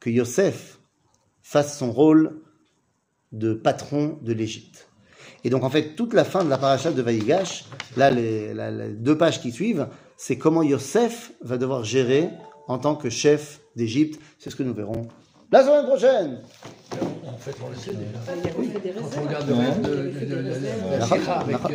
que Yosef fasse son rôle de patron de l'Égypte. Et donc en fait, toute la fin de la paracha de Vaïgash, là les, deux pages qui suivent, c'est comment Yosef va devoir gérer en tant que chef d'Égypte. C'est ce que nous verrons la semaine prochaine.